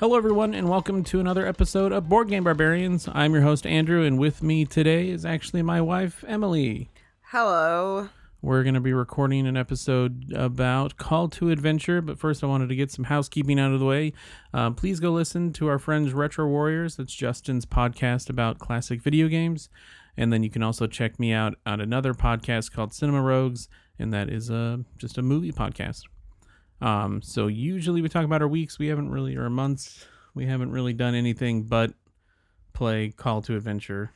Hello, everyone, and welcome to another episode of Board Game Barbarians. I'm your host, Andrew, and with me today is actually my wife, Emily. Hello. We're going to be recording an episode about Call to Adventure, but first I wanted to get some housekeeping out of the way. Uh, please go listen to our friends Retro Warriors. That's Justin's podcast about classic video games. And then you can also check me out on another podcast called Cinema Rogues, and that is a, just a movie podcast. Um, so usually we talk about our weeks. We haven't really, or months, we haven't really done anything but play Call to Adventure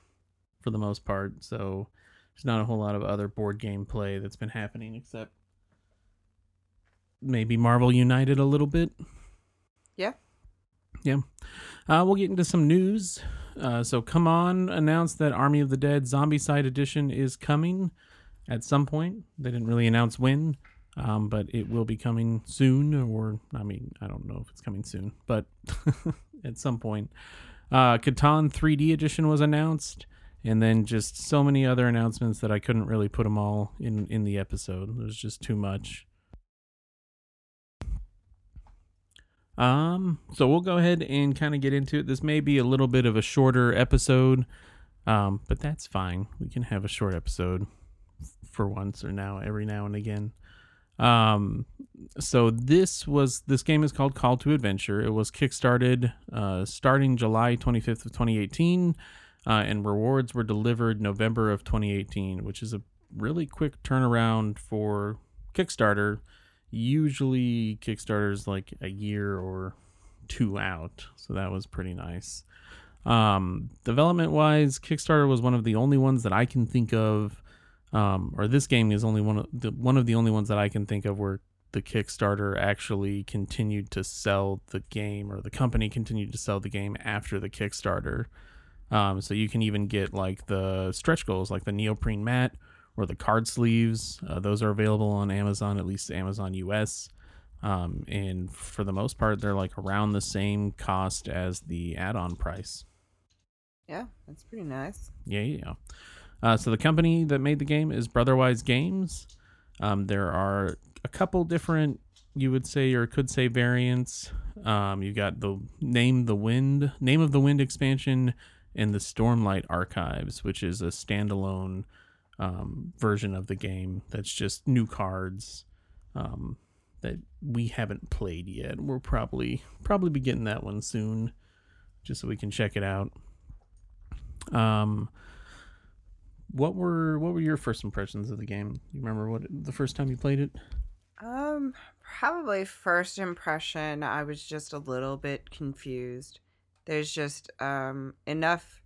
for the most part. So there's not a whole lot of other board game play that's been happening except maybe Marvel United a little bit. Yeah. Yeah. Uh, we'll get into some news. Uh, so Come On announced that Army of the Dead Zombicide Edition is coming at some point. They didn't really announce when, um, but it will be coming soon. Or, I mean, I don't know if it's coming soon, but at some point. Uh, Catan 3D Edition was announced and then just so many other announcements that I couldn't really put them all in in the episode. It was just too much. Um, so we'll go ahead and kind of get into it. This may be a little bit of a shorter episode, um, but that's fine. We can have a short episode for once or now every now and again. Um, so this was this game is called Call to Adventure. It was kickstarted uh, starting July 25th of 2018 uh, and rewards were delivered November of 2018, which is a really quick turnaround for Kickstarter. Usually, Kickstarter's like a year or two out, so that was pretty nice. Um, development wise, Kickstarter was one of the only ones that I can think of, um, or this game is only one of the one of the only ones that I can think of where the Kickstarter actually continued to sell the game, or the company continued to sell the game after the Kickstarter. Um, so you can even get like the stretch goals, like the neoprene mat or the card sleeves. Uh, those are available on Amazon, at least Amazon US. Um, and for the most part, they're like around the same cost as the add-on price. Yeah, that's pretty nice. Yeah, yeah. Uh, so the company that made the game is Brotherwise Games. Um, there are a couple different, you would say or could say variants. Um, you got the name the wind, name of the wind expansion, in the Stormlight Archives, which is a standalone um, version of the game that's just new cards um, that we haven't played yet. We'll probably probably be getting that one soon, just so we can check it out. Um, what were what were your first impressions of the game? You remember what the first time you played it? Um, probably first impression, I was just a little bit confused there's just um, enough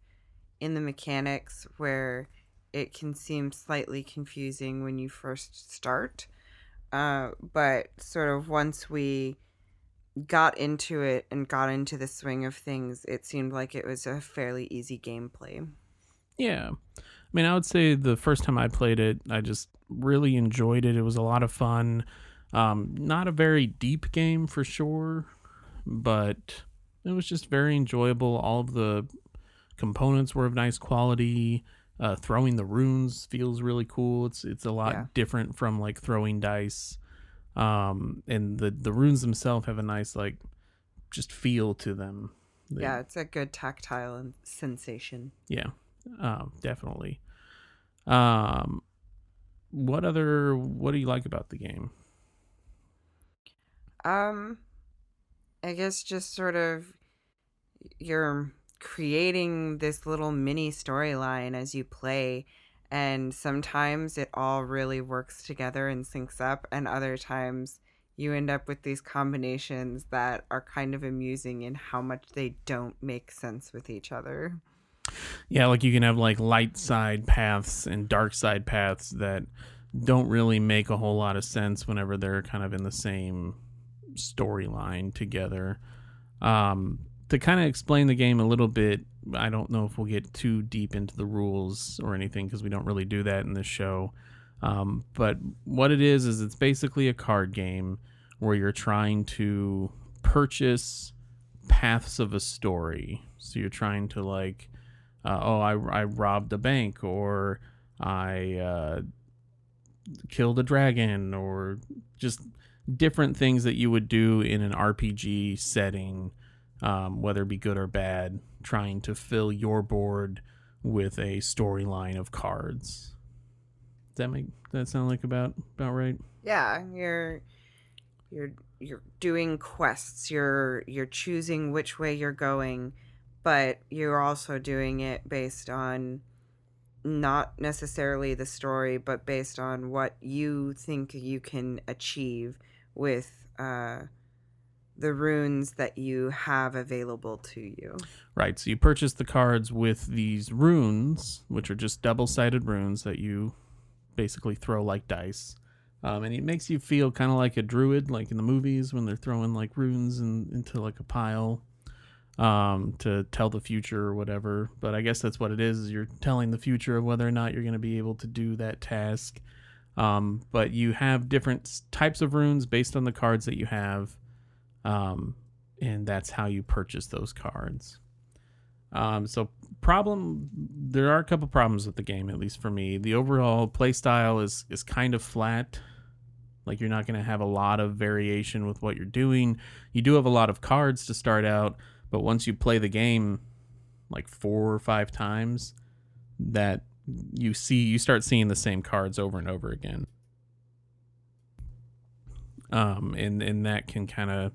in the mechanics where it can seem slightly confusing when you first start. Uh, but sort of once we got into it and got into the swing of things, it seemed like it was a fairly easy gameplay. Yeah. I mean, I would say the first time I played it, I just really enjoyed it. It was a lot of fun. Um, not a very deep game for sure, but it was just very enjoyable. All of the components were of nice quality. Uh, throwing the runes feels really cool. It's it's a lot yeah. different from like throwing dice. Um, and the the runes themselves have a nice like just feel to them. They, yeah, it's a good tactile sensation. Yeah, uh, definitely. Um, what other what do you like about the game? Um, I guess just sort of you're creating this little mini storyline as you play and sometimes it all really works together and syncs up and other times you end up with these combinations that are kind of amusing in how much they don't make sense with each other. Yeah, like you can have like light side paths and dark side paths that don't really make a whole lot of sense whenever they're kind of in the same storyline together. Um, to kind of explain the game a little bit, I don't know if we'll get too deep into the rules or anything because we don't really do that in this show. Um, but what it is is it's basically a card game where you're trying to purchase paths of a story. So you're trying to like, uh, oh, I, I robbed a bank or I uh, killed a dragon or just different things that you would do in an RPG setting um, whether it be good or bad, trying to fill your board with a storyline of cards. Does that make that sound like about about right? Yeah, you're you're you're doing quests. You're you're choosing which way you're going, but you're also doing it based on not necessarily the story, but based on what you think you can achieve with uh, the runes that you have available to you. Right. So you purchase the cards with these runes, which are just double sided runes that you basically throw like dice. Um, and it makes you feel kind of like a druid, like in the movies when they're throwing like runes in, into like a pile um, to tell the future or whatever. But I guess that's what it is. is You're telling the future of whether or not you're going to be able to do that task. Um, but you have different types of runes based on the cards that you have, um, and that's how you purchase those cards. Um, so problem, there are a couple problems with the game, at least for me. The overall play style is is kind of flat. Like you're not going to have a lot of variation with what you're doing. You do have a lot of cards to start out, but once you play the game like four or five times, that you see you start seeing the same cards over and over again. Um, and and that can kind of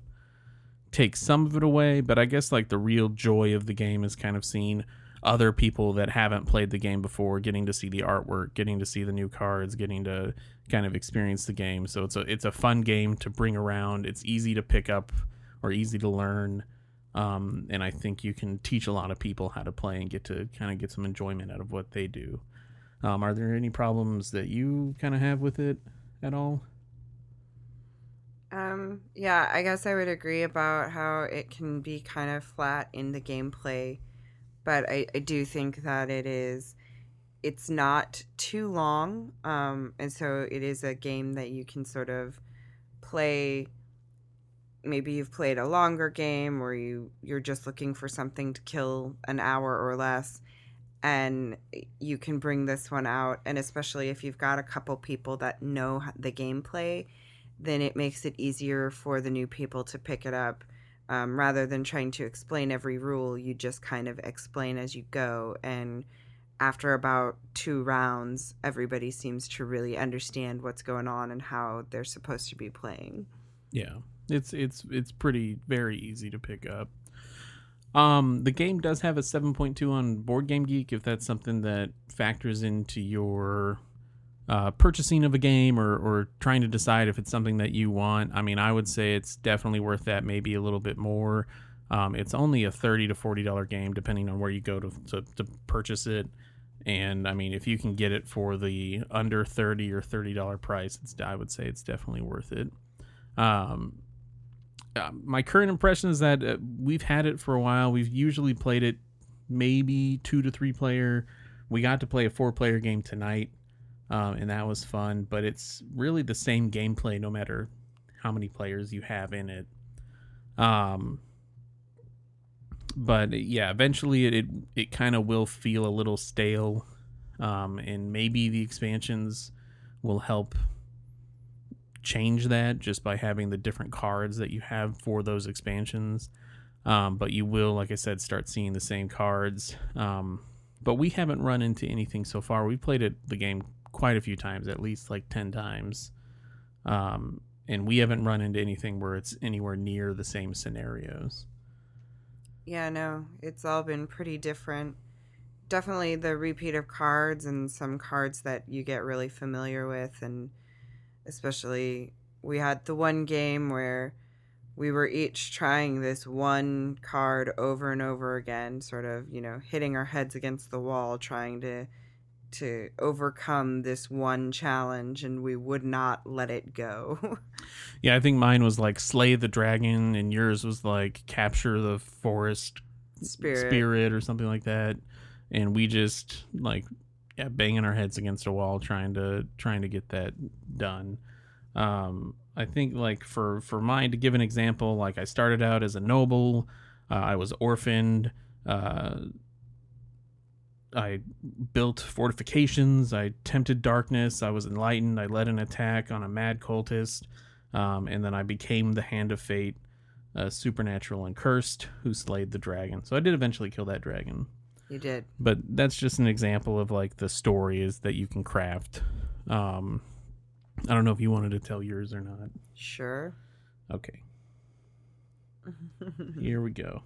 take some of it away, but I guess like the real joy of the game is kind of seeing other people that haven't played the game before getting to see the artwork, getting to see the new cards, getting to kind of experience the game. So it's a it's a fun game to bring around. It's easy to pick up or easy to learn. Um, and I think you can teach a lot of people how to play and get to kind of get some enjoyment out of what they do. Um, are there any problems that you kind of have with it at all? Um, yeah, I guess I would agree about how it can be kind of flat in the gameplay, but I, I do think that it is it's not too long. Um, and so it is a game that you can sort of play maybe you've played a longer game or you you're just looking for something to kill an hour or less and you can bring this one out and especially if you've got a couple people that know the gameplay then it makes it easier for the new people to pick it up um, rather than trying to explain every rule you just kind of explain as you go and after about two rounds everybody seems to really understand what's going on and how they're supposed to be playing. Yeah it's it's it's pretty very easy to pick up. Um, the game does have a 7.2 on Board Game Geek if that's something that factors into your uh, purchasing of a game or, or trying to decide if it's something that you want. I mean, I would say it's definitely worth that, maybe a little bit more. Um, it's only a 30 to $40 game, depending on where you go to, to, to purchase it. And I mean, if you can get it for the under 30 or $30 price, it's, I would say it's definitely worth it. Um, uh, my current impression is that uh, we've had it for a while. We've usually played it maybe two to three player. We got to play a four player game tonight, um, and that was fun. But it's really the same gameplay no matter how many players you have in it. Um, but yeah, eventually it it, it kind of will feel a little stale, um, and maybe the expansions will help change that just by having the different cards that you have for those expansions. Um, but you will, like I said, start seeing the same cards. Um, but we haven't run into anything so far. We've played it the game quite a few times, at least like ten times, um, and we haven't run into anything where it's anywhere near the same scenarios. Yeah, no, it's all been pretty different. Definitely the repeat of cards and some cards that you get really familiar with and especially we had the one game where we were each trying this one card over and over again sort of you know hitting our heads against the wall trying to to overcome this one challenge and we would not let it go. Yeah i think mine was like slay the dragon and yours was like capture the forest spirit, spirit or something like that. And we just like yeah, banging our heads against a wall trying to trying to get that done. Um, I think like for for mine to give an example, like I started out as a noble, uh, I was orphaned. Uh, I built fortifications. I tempted darkness. I was enlightened. I led an attack on a mad cultist, um, and then I became the Hand of Fate. uh, supernatural and cursed who slayed the dragon. So I did eventually kill that dragon, You did. but that's just an example of like the stories that you can craft. Um, I don't know if you wanted to tell yours or not. Sure. Okay, here we go.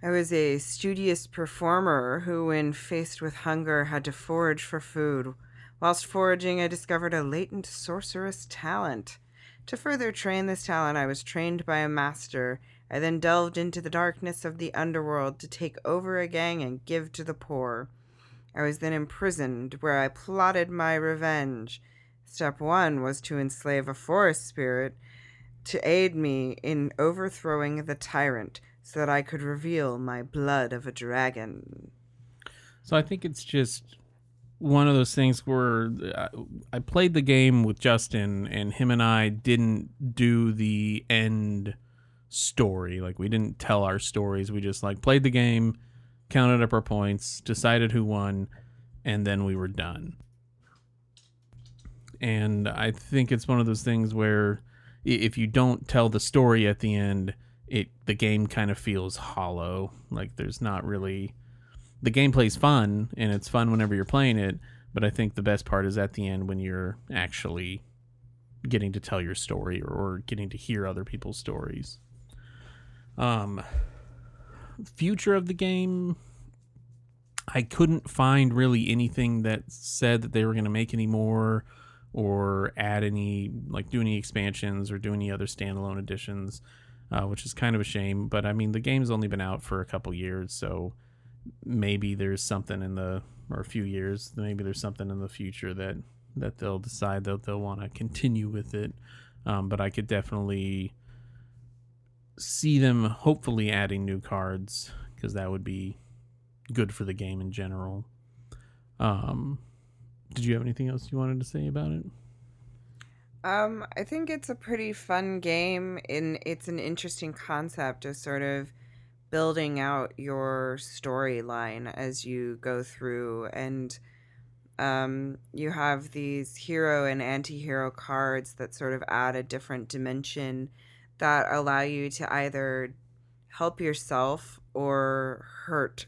I was a studious performer who, when faced with hunger, had to forage for food. Whilst foraging, I discovered a latent sorceress talent. To further train this talent, I was trained by a master. I then delved into the darkness of the underworld to take over a gang and give to the poor. I was then imprisoned, where I plotted my revenge. Step one was to enslave a forest spirit to aid me in overthrowing the tyrant so that I could reveal my blood of a dragon. So I think it's just one of those things where I- I played the game with Justin, and him and I didn't do the end story. Like we didn't tell our stories. We just like played the game, counted up our points, decided who won, and then we were done. And I think it's one of those things where if you don't tell the story at the end, it the game kind of feels hollow. Like there's not really the gameplay's fun and it's fun whenever you're playing it, but I think the best part is at the end when you're actually getting to tell your story or, or getting to hear other people's stories. Um future of the game I couldn't find really anything that said that they were going to make any more or add any like do any expansions or do any other standalone editions, uh, which is kind of a shame. But I mean, the game's only been out for a couple years, so maybe there's something in the or a few years, maybe there's something in the future that that they'll decide that they'll want to continue with it. Um, but I could definitely see them hopefully adding new cards because that would be good for the game in general. Um, did you have anything else you wanted to say about it? Um, I think it's a pretty fun game, and it's an interesting concept of sort of building out your storyline as you go through, and um, you have these hero and anti-hero cards that sort of add a different dimension that allow you to either help yourself or hurt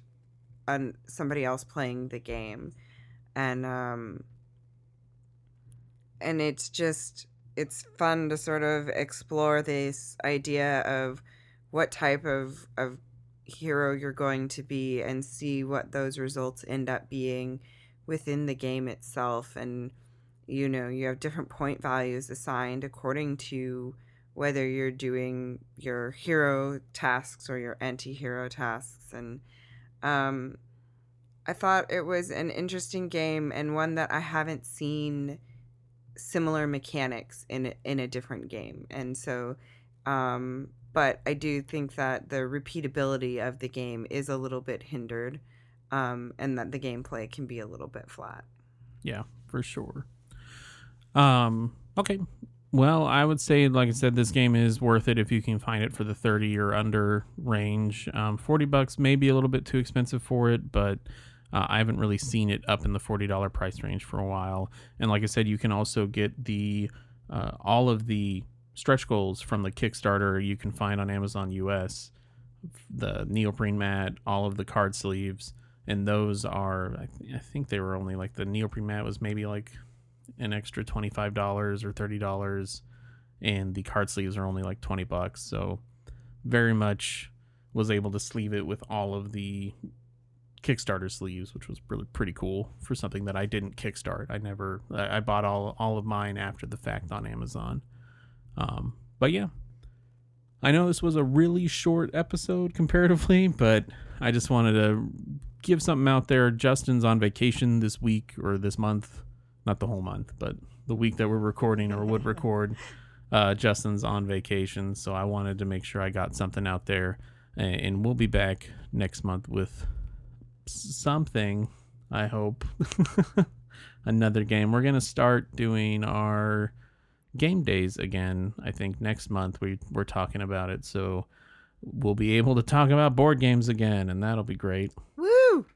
on somebody else playing the game, and um, and it's just it's fun to sort of explore this idea of what type of of hero you're going to be and see what those results end up being within the game itself. And you know you have different point values assigned according to whether you're doing your hero tasks or your anti-hero tasks and um I thought it was an interesting game and one that I haven't seen similar mechanics in a, in a different game. And so um but I do think that the repeatability of the game is a little bit hindered um and that the gameplay can be a little bit flat. Yeah, for sure. Um, okay. Well, I would say, like I said, this game is worth it if you can find it for the 30 or under range. Um, 40 bucks may be a little bit too expensive for it, but uh, I haven't really seen it up in the $40 price range for a while. And like I said, you can also get the uh, all of the stretch goals from the Kickstarter you can find on Amazon US. The neoprene mat, all of the card sleeves, and those are I, th- I think they were only like the neoprene mat was maybe like an extra $25 or $30 and the card sleeves are only like 20 bucks. So very much was able to sleeve it with all of the kickstarter sleeves which was really pretty cool for something that i didn't kickstart. I never i, bought all all of mine after the fact on amazon. Um, but yeah. I know this was a really short episode comparatively but i just wanted to give something out there. Justin's on vacation this week or this month not the whole month, but the week that we're recording or would record, uh, Justin's on vacation. So I wanted to make sure I got something out there. And we'll be back next month with something, I hope. Another game. We're going to start doing our game days again. I think next month we, we're talking about it. So we'll be able to talk about board games again, and that'll be great. Woo!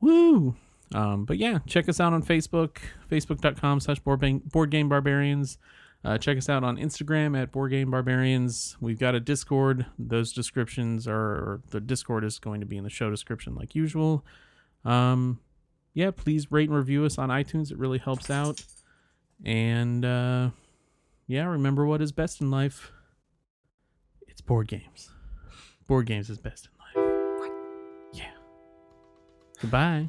Woo! Um, but yeah, check us out on Facebook, facebook.com slash board game barbarians. Uh, check us out on Instagram at Board Game Barbarians. We've got a Discord. Those descriptions are or the Discord is going to be in the show description like usual. Um, yeah, please rate and review us on iTunes. It really helps out. And uh, yeah, remember what is best in life. It's board games. Board games is best in life. Yeah. Goodbye.